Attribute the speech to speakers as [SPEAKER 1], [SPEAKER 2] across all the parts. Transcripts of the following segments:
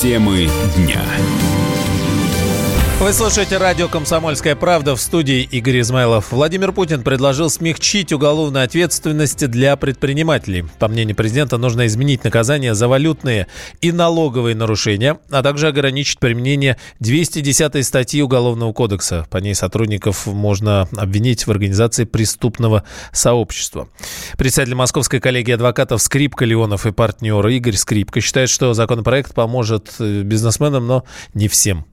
[SPEAKER 1] Темы дня.
[SPEAKER 2] Вы слушаете радио «Комсомольская правда» в студии Игорь Измайлов. Владимир Путин предложил смягчить уголовную ответственность для предпринимателей. По мнению президента, нужно изменить наказание за валютные и налоговые нарушения, а также ограничить применение 210 статьи Уголовного кодекса. По ней сотрудников можно обвинить в организации преступного сообщества. Председатель Московской коллегии адвокатов Скрипка, Леонов и партнер Игорь Скрипка считает, что законопроект поможет э, бизнесменам, но не всем.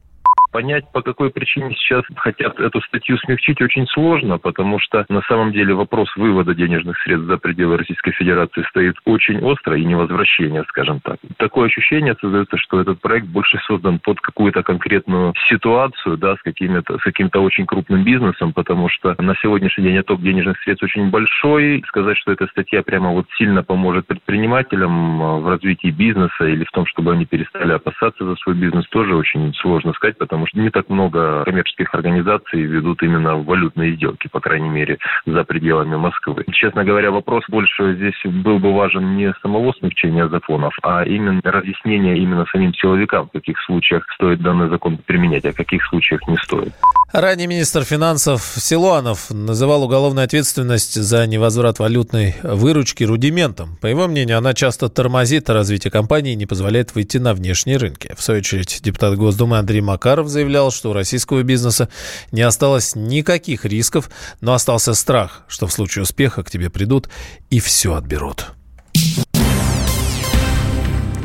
[SPEAKER 3] Понять, по какой причине сейчас хотят эту статью смягчить, очень сложно, потому что на самом деле вопрос вывода денежных средств за пределы Российской Федерации стоит очень остро и невозвращение, скажем так. Такое ощущение создается, что этот проект больше создан под какую-то конкретную ситуацию, да, с, какими-то, с каким-то очень крупным бизнесом, потому что на сегодняшний день отток денежных средств очень большой. Сказать, что эта статья прямо вот сильно поможет предпринимателям э, в развитии бизнеса или в том, чтобы они перестали опасаться за свой бизнес, тоже очень сложно сказать, потому потому что не так много коммерческих организаций ведут именно валютные сделки, по крайней мере, за пределами Москвы. Честно говоря, вопрос больше здесь был бы важен не самого смягчения законов, а именно разъяснение именно самим силовикам, в каких случаях стоит данный закон применять, а в каких случаях не стоит.
[SPEAKER 2] Ранее министр финансов Силуанов называл уголовную ответственность за невозврат валютной выручки рудиментом. По его мнению, она часто тормозит развитие компании и не позволяет выйти на внешние рынки. В свою очередь, депутат Госдумы Андрей Макаров заявлял, что у российского бизнеса не осталось никаких рисков, но остался страх, что в случае успеха к тебе придут и все отберут.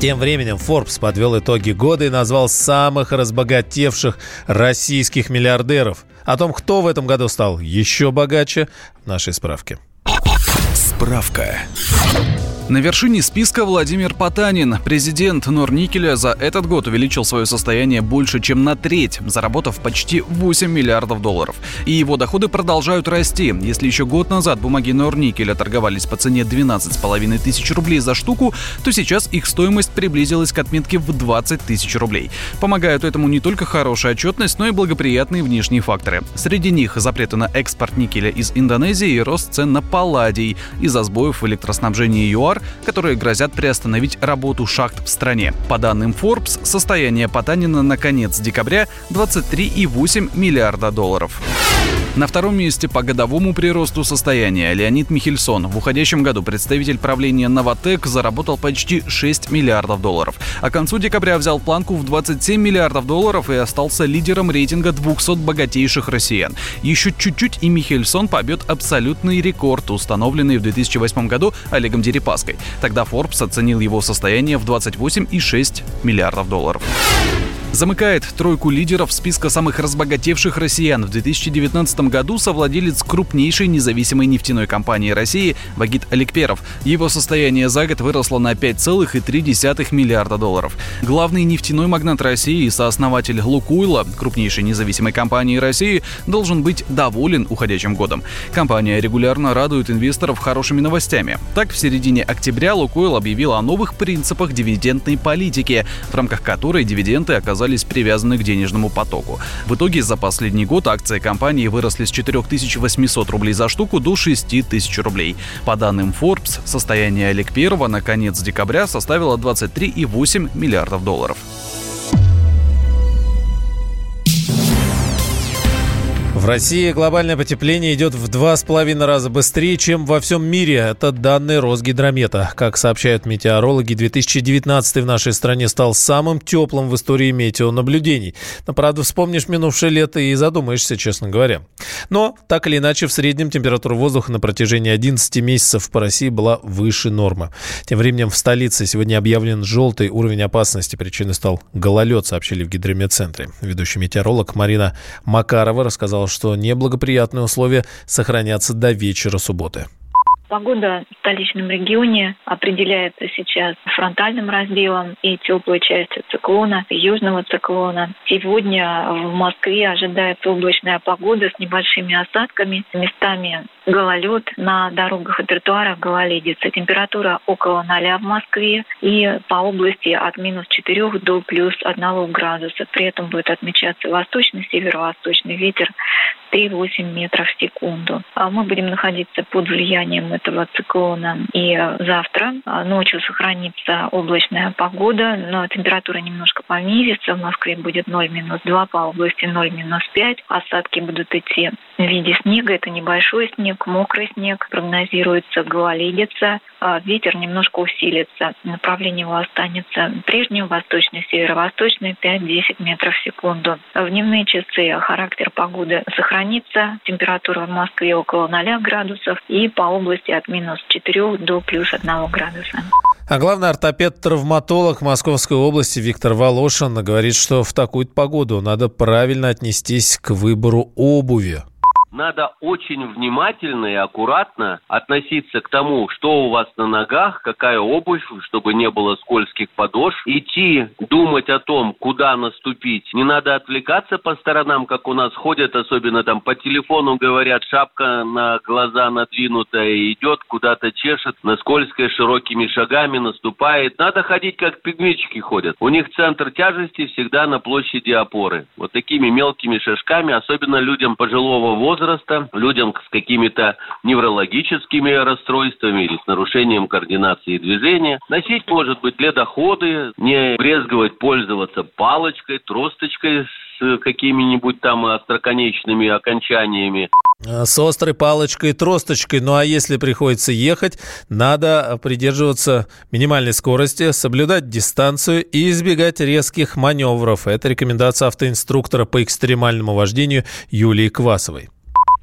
[SPEAKER 2] Тем временем Forbes подвел итоги года и назвал самых разбогатевших российских миллиардеров. О том, кто в этом году стал еще богаче, в нашей справке.
[SPEAKER 1] Справка.
[SPEAKER 4] На вершине списка Владимир Потанин. Президент Норникеля за этот год увеличил свое состояние больше, чем на треть, заработав почти 8 миллиардов долларов. И его доходы продолжают расти. Если еще год назад бумаги Норникеля торговались по цене 12,5 тысяч рублей за штуку, то сейчас их стоимость приблизилась к отметке в 20 тысяч рублей. Помогают этому не только хорошая отчетность, но и благоприятные внешние факторы. Среди них запреты на экспорт никеля из Индонезии и рост цен на палладий из-за сбоев в электроснабжении ЮАР которые грозят приостановить работу шахт в стране. По данным Forbes, состояние Потанина на конец декабря 23,8 миллиарда долларов. На втором месте по годовому приросту состояния Леонид Михельсон. В уходящем году представитель правления «Новотек» заработал почти 6 миллиардов долларов. А к концу декабря взял планку в 27 миллиардов долларов и остался лидером рейтинга 200 богатейших россиян. Еще чуть-чуть и Михельсон побьет абсолютный рекорд, установленный в 2008 году Олегом Дерипаской. Тогда Forbes оценил его состояние в 28,6 миллиардов долларов. Замыкает тройку лидеров списка самых разбогатевших россиян. В 2019 году совладелец крупнейшей независимой нефтяной компании России Вагит Аликперов. Его состояние за год выросло на 5,3 миллиарда долларов. Главный нефтяной магнат России и сооснователь Лукуйла, крупнейшей независимой компании России, должен быть доволен уходящим годом. Компания регулярно радует инвесторов хорошими новостями. Так, в середине октября Лукойл объявил о новых принципах дивидендной политики, в рамках которой дивиденды оказались оказались привязаны к денежному потоку. В итоге за последний год акции компании выросли с 4800 рублей за штуку до 6000 рублей. По данным Forbes, состояние Олег Первого на конец декабря составило 23,8 миллиардов долларов.
[SPEAKER 2] В России глобальное потепление идет в два с половиной раза быстрее, чем во всем мире. Это данные Росгидромета. Как сообщают метеорологи, 2019 в нашей стране стал самым теплым в истории метеонаблюдений. Но, правда, вспомнишь минувшее лето и задумаешься, честно говоря. Но, так или иначе, в среднем температура воздуха на протяжении 11 месяцев по России была выше нормы. Тем временем в столице сегодня объявлен желтый уровень опасности. Причиной стал гололед, сообщили в гидрометцентре. Ведущий метеоролог Марина Макарова рассказала, что неблагоприятные условия сохранятся до вечера субботы.
[SPEAKER 5] Погода в столичном регионе определяется сейчас фронтальным разделом и теплой частью циклона, южного циклона. Сегодня в Москве ожидается облачная погода с небольшими осадками, местами гололед на дорогах и тротуарах гололедица. Температура около ноля в Москве и по области от минус 4 до плюс 1 градуса. При этом будет отмечаться восточный, северо-восточный ветер 3,8 метров в секунду. А мы будем находиться под влиянием этого циклона. И завтра ночью сохранится облачная погода, но температура немножко понизится. В Москве будет 0-2, по области 0-5. Осадки будут идти в виде снега. Это небольшой снег, мокрый снег. Прогнозируется гололедица. Ветер немножко усилится. Направление его останется прежним, восточный, северо-восточный, 5-10 метров в секунду. В дневные часы характер погоды сохранится. Температура в Москве около 0 градусов и по области от минус 4 до плюс 1 градуса.
[SPEAKER 2] А главный ортопед-травматолог Московской области Виктор Волошин говорит, что в такую погоду надо правильно отнестись к выбору обуви
[SPEAKER 6] надо очень внимательно и аккуратно относиться к тому, что у вас на ногах, какая обувь, чтобы не было скользких подошв. Идти, думать о том, куда наступить. Не надо отвлекаться по сторонам, как у нас ходят, особенно там по телефону говорят, шапка на глаза надвинутая, идет, куда-то чешет, на скользкое широкими шагами наступает. Надо ходить, как пигмички ходят. У них центр тяжести всегда на площади опоры. Вот такими мелкими шажками, особенно людям пожилого возраста, возраста, людям с какими-то неврологическими расстройствами или с нарушением координации движения. Носить, может быть, ледоходы, не брезговать пользоваться палочкой, тросточкой с какими-нибудь там остроконечными окончаниями.
[SPEAKER 2] С острой палочкой и тросточкой. Ну а если приходится ехать, надо придерживаться минимальной скорости, соблюдать дистанцию и избегать резких маневров. Это рекомендация автоинструктора по экстремальному вождению Юлии Квасовой.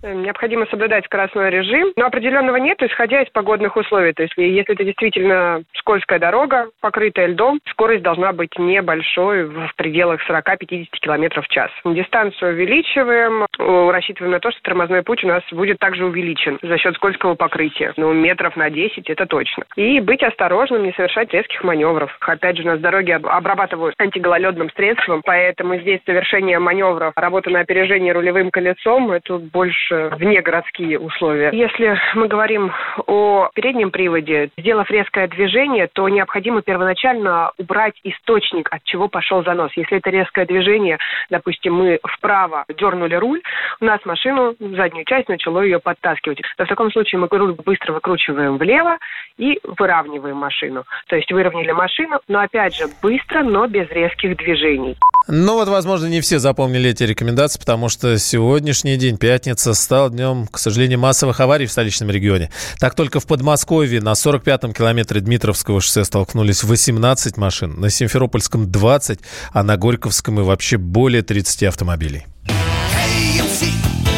[SPEAKER 7] Э, необходимо соблюдать скоростной режим, но определенного нет, исходя из погодных условий. То есть если это действительно скользкая дорога, покрытая льдом, скорость должна быть небольшой, в пределах 40-50 км в час. Дистанцию увеличиваем, рассчитываем на то, что тормозной путь у нас будет также увеличен за счет скользкого покрытия. Ну, метров на 10 это точно. И быть осторожным, не совершать резких маневров. Опять же, у нас дороги обрабатывают антигололедным средством, поэтому здесь совершение маневров, работа на опережение рулевым колесом, это больше вне городские условия. Если мы говорим о переднем приводе, сделав резкое движение, то необходимо первоначально убрать источник, от чего пошел занос. Если это резкое движение, допустим, мы вправо дернули руль, у нас машину, заднюю часть начало ее подтаскивать. То в таком случае мы руль быстро выкручиваем влево и выравниваем машину. То есть выровняли машину, но опять же быстро, но без резких движений.
[SPEAKER 2] Ну вот, возможно, не все запомнили эти рекомендации, потому что сегодняшний день, пятница, стал днем, к сожалению, массовых аварий в столичном регионе. Так только в Подмосковье на 45-м километре Дмитровского шоссе столкнулись 18 машин, на Симферопольском 20, а на Горьковском и вообще более 30 автомобилей. KFC,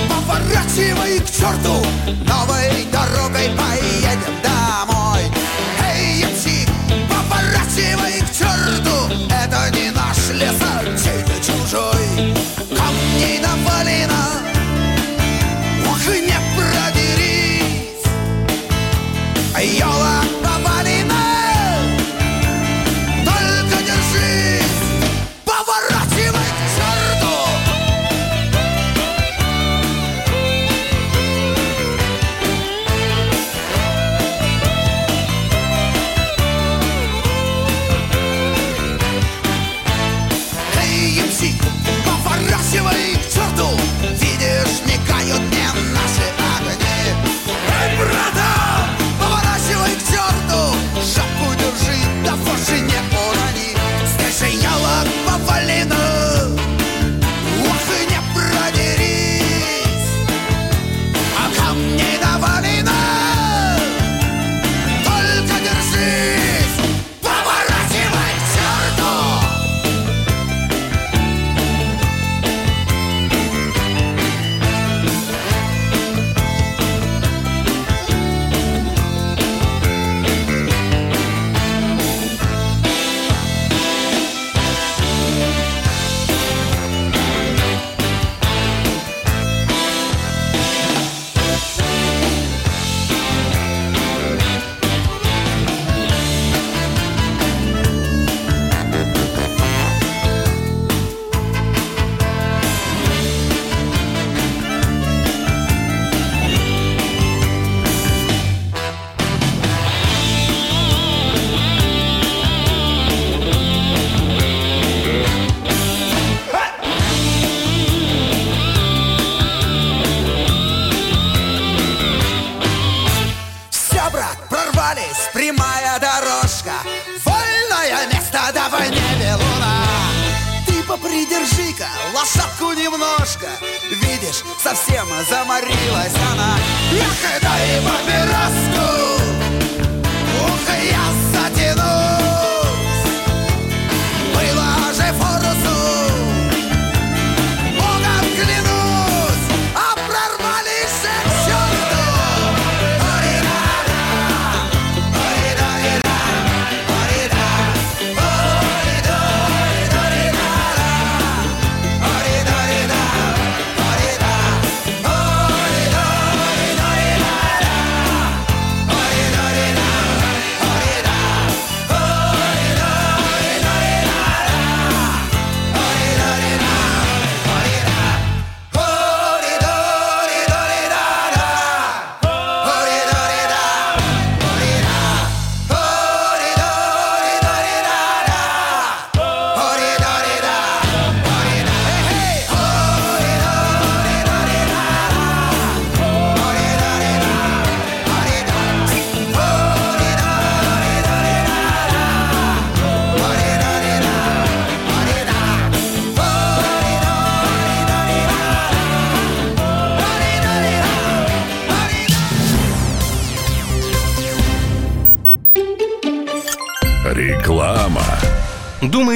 [SPEAKER 2] поворачивай к черту, новой дорогой поедем
[SPEAKER 8] немножко. Видишь, совсем заморилась она. Эх, дай папироску. Ух, я затянусь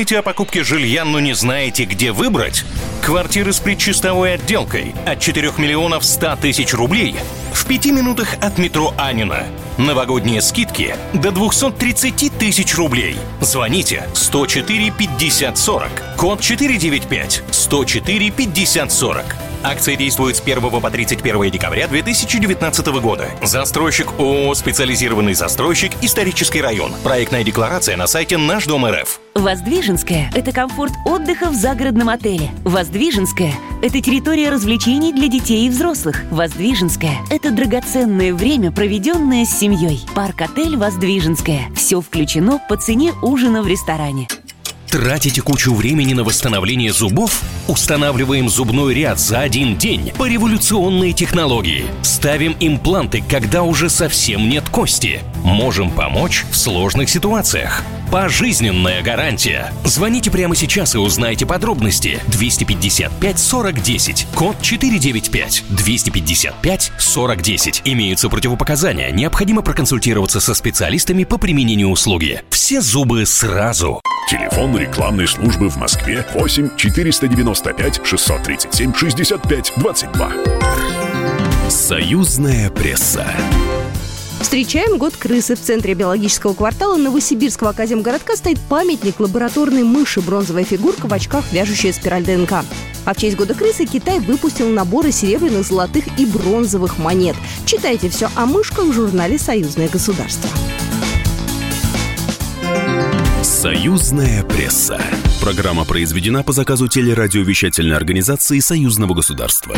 [SPEAKER 9] Думаете о покупке жилья, но не знаете, где выбрать? Квартиры с предчистовой отделкой от 4 миллионов 100 тысяч рублей в пяти минутах от метро Анина. Новогодние скидки до 230 тысяч рублей. Звоните 104 50 40, код 495 104 50 40. Акция действует с 1 по 31 декабря 2019 года. Застройщик ООО «Специализированный застройщик. Исторический район». Проектная декларация на сайте «Наш дом РФ».
[SPEAKER 10] Воздвиженская – это комфорт отдыха в загородном отеле. Воздвиженская – это территория развлечений для детей и взрослых. Воздвиженская – это драгоценное время, проведенное с семьей. Парк-отель «Воздвиженская». Все включено по цене ужина в ресторане.
[SPEAKER 9] Тратите кучу времени на восстановление зубов? Устанавливаем зубной ряд за один день по революционной технологии. Ставим импланты, когда уже совсем нет кости. Можем помочь в сложных ситуациях. Пожизненная гарантия. Звоните прямо сейчас и узнайте подробности. 255 40 10. Код 495. 255 40 10. Имеются противопоказания. Необходимо проконсультироваться со специалистами по применению услуги. Все зубы сразу.
[SPEAKER 1] Телефон рекламной службы в Москве 8 495 637 65 22. Союзная пресса.
[SPEAKER 11] Встречаем год крысы. В центре биологического квартала Новосибирского академгородка стоит памятник лабораторной мыши, бронзовая фигурка в очках, вяжущая спираль ДНК. А в честь года крысы Китай выпустил наборы серебряных, золотых и бронзовых монет. Читайте все о мышках в журнале «Союзное государство».
[SPEAKER 1] Союзная пресса. Программа произведена по заказу телерадиовещательной организации Союзного государства.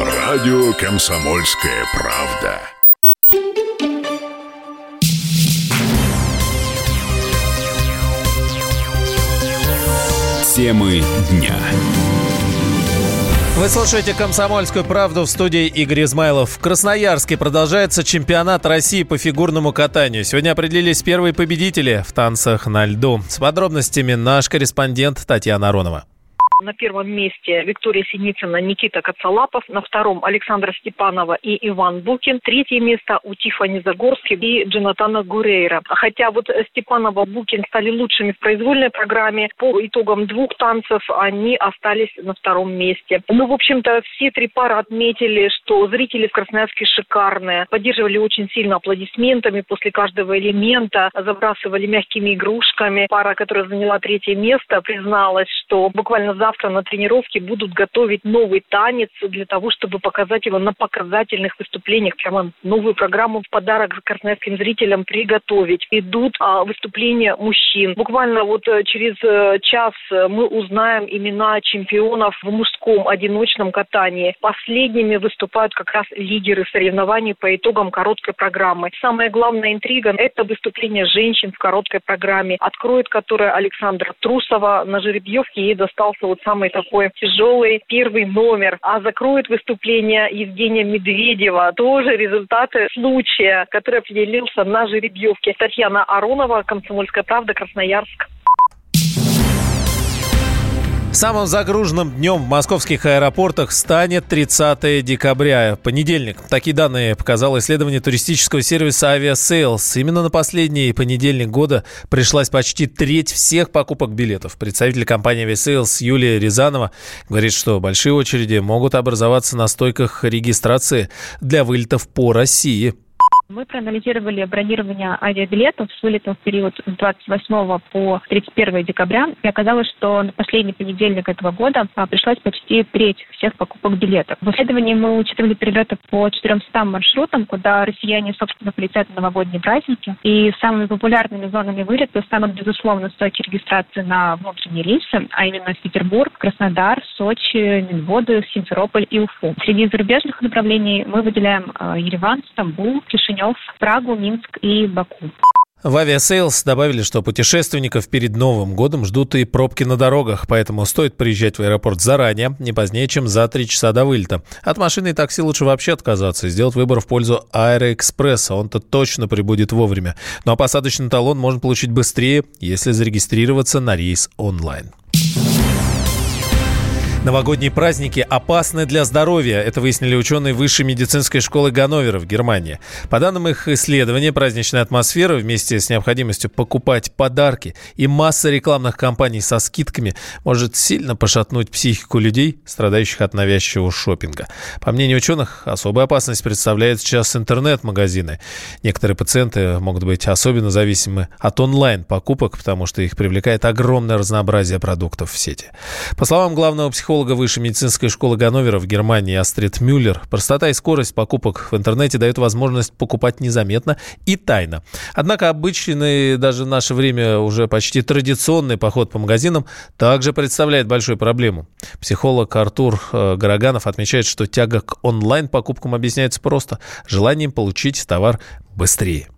[SPEAKER 1] Радио «Комсомольская правда». Темы дня.
[SPEAKER 2] Вы слушаете «Комсомольскую правду» в студии Игорь Измайлов. В Красноярске продолжается чемпионат России по фигурному катанию. Сегодня определились первые победители в танцах на льду. С подробностями наш корреспондент Татьяна Аронова.
[SPEAKER 12] На первом месте Виктория Синицына, Никита Коцалапов. На втором Александра Степанова и Иван Букин. Третье место у Тифани Загорски и Джонатана Гурейра. Хотя вот Степанова, Букин стали лучшими в произвольной программе. По итогам двух танцев они остались на втором месте. Ну, в общем-то, все три пары отметили, что зрители в Красноярске шикарные. Поддерживали очень сильно аплодисментами после каждого элемента. Забрасывали мягкими игрушками. Пара, которая заняла третье место, призналась, что буквально за завтра на тренировке будут готовить новый танец для того, чтобы показать его на показательных выступлениях. Прямо новую программу в подарок красноярским зрителям приготовить. Идут а, выступления мужчин. Буквально вот э, через э, час мы узнаем имена чемпионов в мужском одиночном катании. Последними выступают как раз лидеры соревнований по итогам короткой программы. Самая главная интрига – это выступление женщин в короткой программе, откроет которая Александра Трусова. На жеребьевке ей достался вот вот самый такой тяжелый первый номер. А закроет выступление Евгения Медведева. Тоже результаты случая, который определился на жеребьевке. Татьяна Аронова, Комсомольская правда, Красноярск.
[SPEAKER 2] Самым загруженным днем в московских аэропортах станет 30 декабря, понедельник. Такие данные показало исследование туристического сервиса Aviasales. Именно на последний понедельник года пришлась почти треть всех покупок билетов. Представитель компании Aviasales Юлия Рязанова говорит, что большие очереди могут образоваться на стойках регистрации для вылетов по России.
[SPEAKER 13] Мы проанализировали бронирование авиабилетов с вылетом в период с 28 по 31 декабря. И оказалось, что на последний понедельник этого года а, пришлась почти треть всех покупок билетов. В исследовании мы учитывали перелеты по 400 маршрутам, куда россияне, собственно, полетят в новогодние праздники. И самыми популярными зонами вылета станут, безусловно, стойки регистрации на внутренние рейсы, а именно Петербург, Краснодар, Сочи, Минводы, Симферополь и Уфу. Среди зарубежных направлений мы выделяем а, Ереван, Стамбул, Кишинев, Кишинев, Прагу, Минск и Баку.
[SPEAKER 2] В авиасейлс добавили, что путешественников перед Новым годом ждут и пробки на дорогах, поэтому стоит приезжать в аэропорт заранее, не позднее, чем за три часа до вылета. От машины и такси лучше вообще отказаться и сделать выбор в пользу Аэроэкспресса, он-то точно прибудет вовремя. Ну а посадочный талон можно получить быстрее, если зарегистрироваться на рейс онлайн. Новогодние праздники опасны для здоровья. Это выяснили ученые Высшей медицинской школы Ганновера в Германии. По данным их исследования, праздничная атмосфера вместе с необходимостью покупать подарки и масса рекламных кампаний со скидками может сильно пошатнуть психику людей, страдающих от навязчивого шопинга. По мнению ученых, особую опасность представляет сейчас интернет-магазины. Некоторые пациенты могут быть особенно зависимы от онлайн-покупок, потому что их привлекает огромное разнообразие продуктов в сети. По словам главного психолога психолога Высшей медицинской школы Ганновера в Германии Астрид Мюллер, простота и скорость покупок в интернете дают возможность покупать незаметно и тайно. Однако обычный, даже в наше время уже почти традиционный поход по магазинам также представляет большую проблему. Психолог Артур э, Гороганов отмечает, что тяга к онлайн-покупкам объясняется просто – желанием получить товар быстрее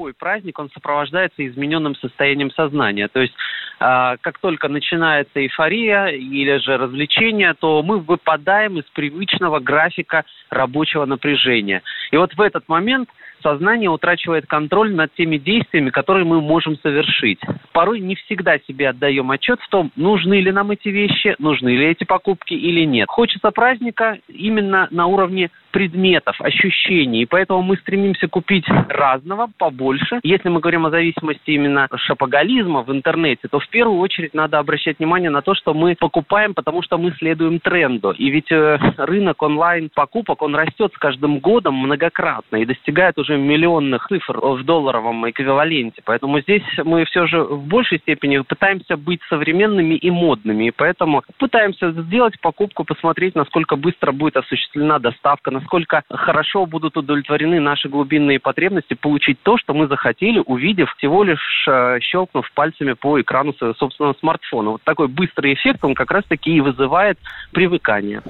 [SPEAKER 14] любой праздник, он сопровождается измененным состоянием сознания. То есть, как только начинается эйфория или же развлечение, то мы выпадаем из привычного графика рабочего напряжения. И вот в этот момент сознание утрачивает контроль над теми действиями, которые мы можем совершить. Порой не всегда себе отдаем отчет в том, нужны ли нам эти вещи, нужны ли эти покупки или нет. Хочется праздника именно на уровне предметов, ощущений. И поэтому мы стремимся купить разного, побольше. Если мы говорим о зависимости именно шапоголизма в интернете, то в первую очередь надо обращать внимание на то, что мы покупаем, потому что мы следуем тренду. И ведь э, рынок онлайн-покупок, он растет с каждым годом многократно и достигает уже миллионных цифр в долларовом эквиваленте. Поэтому здесь мы все же в большей степени пытаемся быть современными и модными. И поэтому пытаемся сделать покупку, посмотреть, насколько быстро будет осуществлена доставка, насколько хорошо будут удовлетворены наши глубинные потребности, получить то, что мы захотели, увидев всего лишь э, щелкнув пальцами по экрану своего собственного смартфона. Вот такой быстрый эффект, он как раз-таки и вызывает привыкание.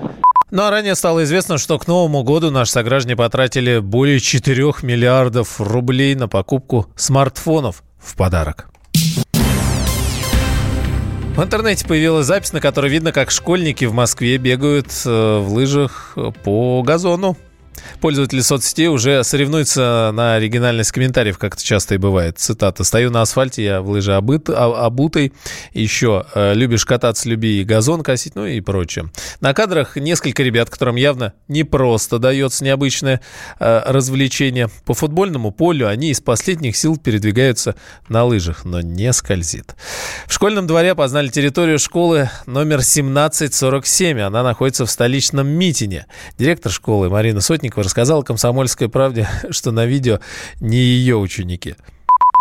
[SPEAKER 2] Ну а ранее стало известно, что к Новому году наши сограждане потратили более 4 миллиардов рублей на покупку смартфонов в подарок. В интернете появилась запись, на которой видно, как школьники в Москве бегают э, в лыжах по газону. Пользователи соцсетей уже соревнуются на оригинальность комментариев, как это часто и бывает. Цитата. «Стою на асфальте, я в лыжи обыт, а, обутый. Еще э, любишь кататься, люби газон косить, ну и прочее». На кадрах несколько ребят, которым явно не просто дается необычное э, развлечение. По футбольному полю они из последних сил передвигаются на лыжах, но не скользит. В школьном дворе познали территорию школы номер 1747. Она находится в столичном Митине. Директор школы Марина Сотникова рассказала «Комсомольской правде», что на видео не ее ученики.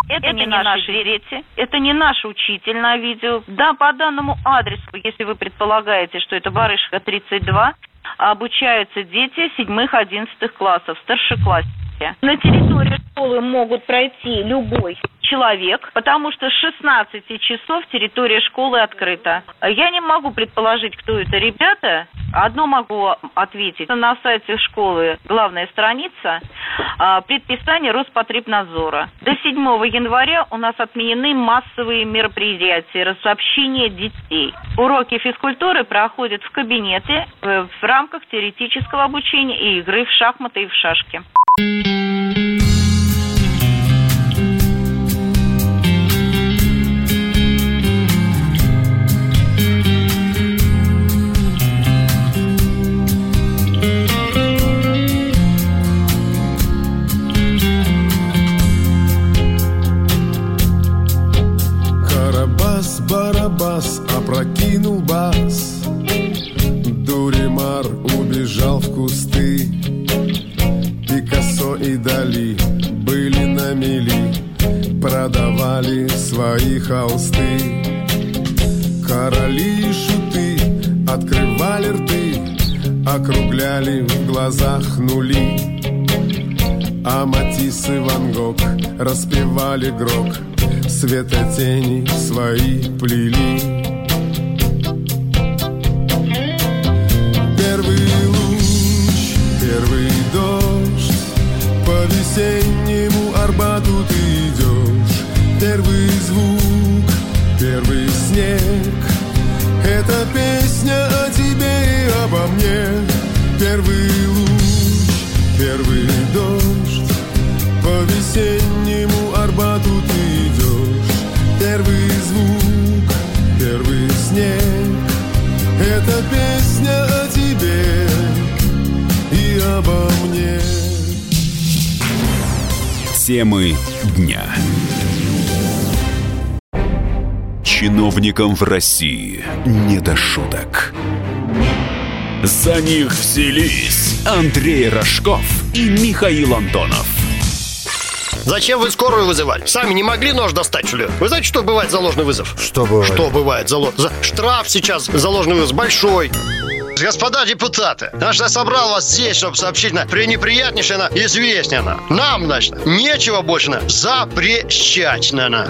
[SPEAKER 15] Это, это не, не наш, верите, это не наш учитель на видео. Да, по данному адресу, если вы предполагаете, что это Барышка 32, обучаются дети седьмых-одиннадцатых классов, старшеклассники. На территории школы могут пройти любой человек, потому что с 16 часов территория школы открыта. Я не могу предположить, кто это ребята, Одно могу ответить. На сайте школы главная страница а, предписание Роспотребнадзора. До 7 января у нас отменены массовые мероприятия, разобщение детей. Уроки физкультуры проходят в кабинете э, в рамках теоретического обучения и игры в шахматы и в шашки.
[SPEAKER 16] Убежал в кусты. Пикассо и Дали были на мели Продавали свои холсты. Короли и шуты открывали рты Округляли в глазах нули. А Матисс и Ван Гог распевали грок Светотени свои плели песня о тебе и обо мне. Первый луч, первый дождь. По весеннему Арбату ты идешь. Первый звук, первый снег. Это песня о тебе и обо мне.
[SPEAKER 17] Темы дня. Чиновникам в России не до шуток. За них взялись Андрей Рожков и Михаил Антонов.
[SPEAKER 18] Зачем вы скорую вызывали? Сами не могли нож достать, что ли? Вы знаете, что бывает за ложный вызов?
[SPEAKER 19] Что бывает?
[SPEAKER 18] Что бывает за, ло- за- Штраф сейчас за ложный вызов большой. Господа депутаты, значит, я собрал вас здесь, чтобы сообщить на пренеприятнейшее на известие на. Нам, значит, нечего больше на запрещать на. на.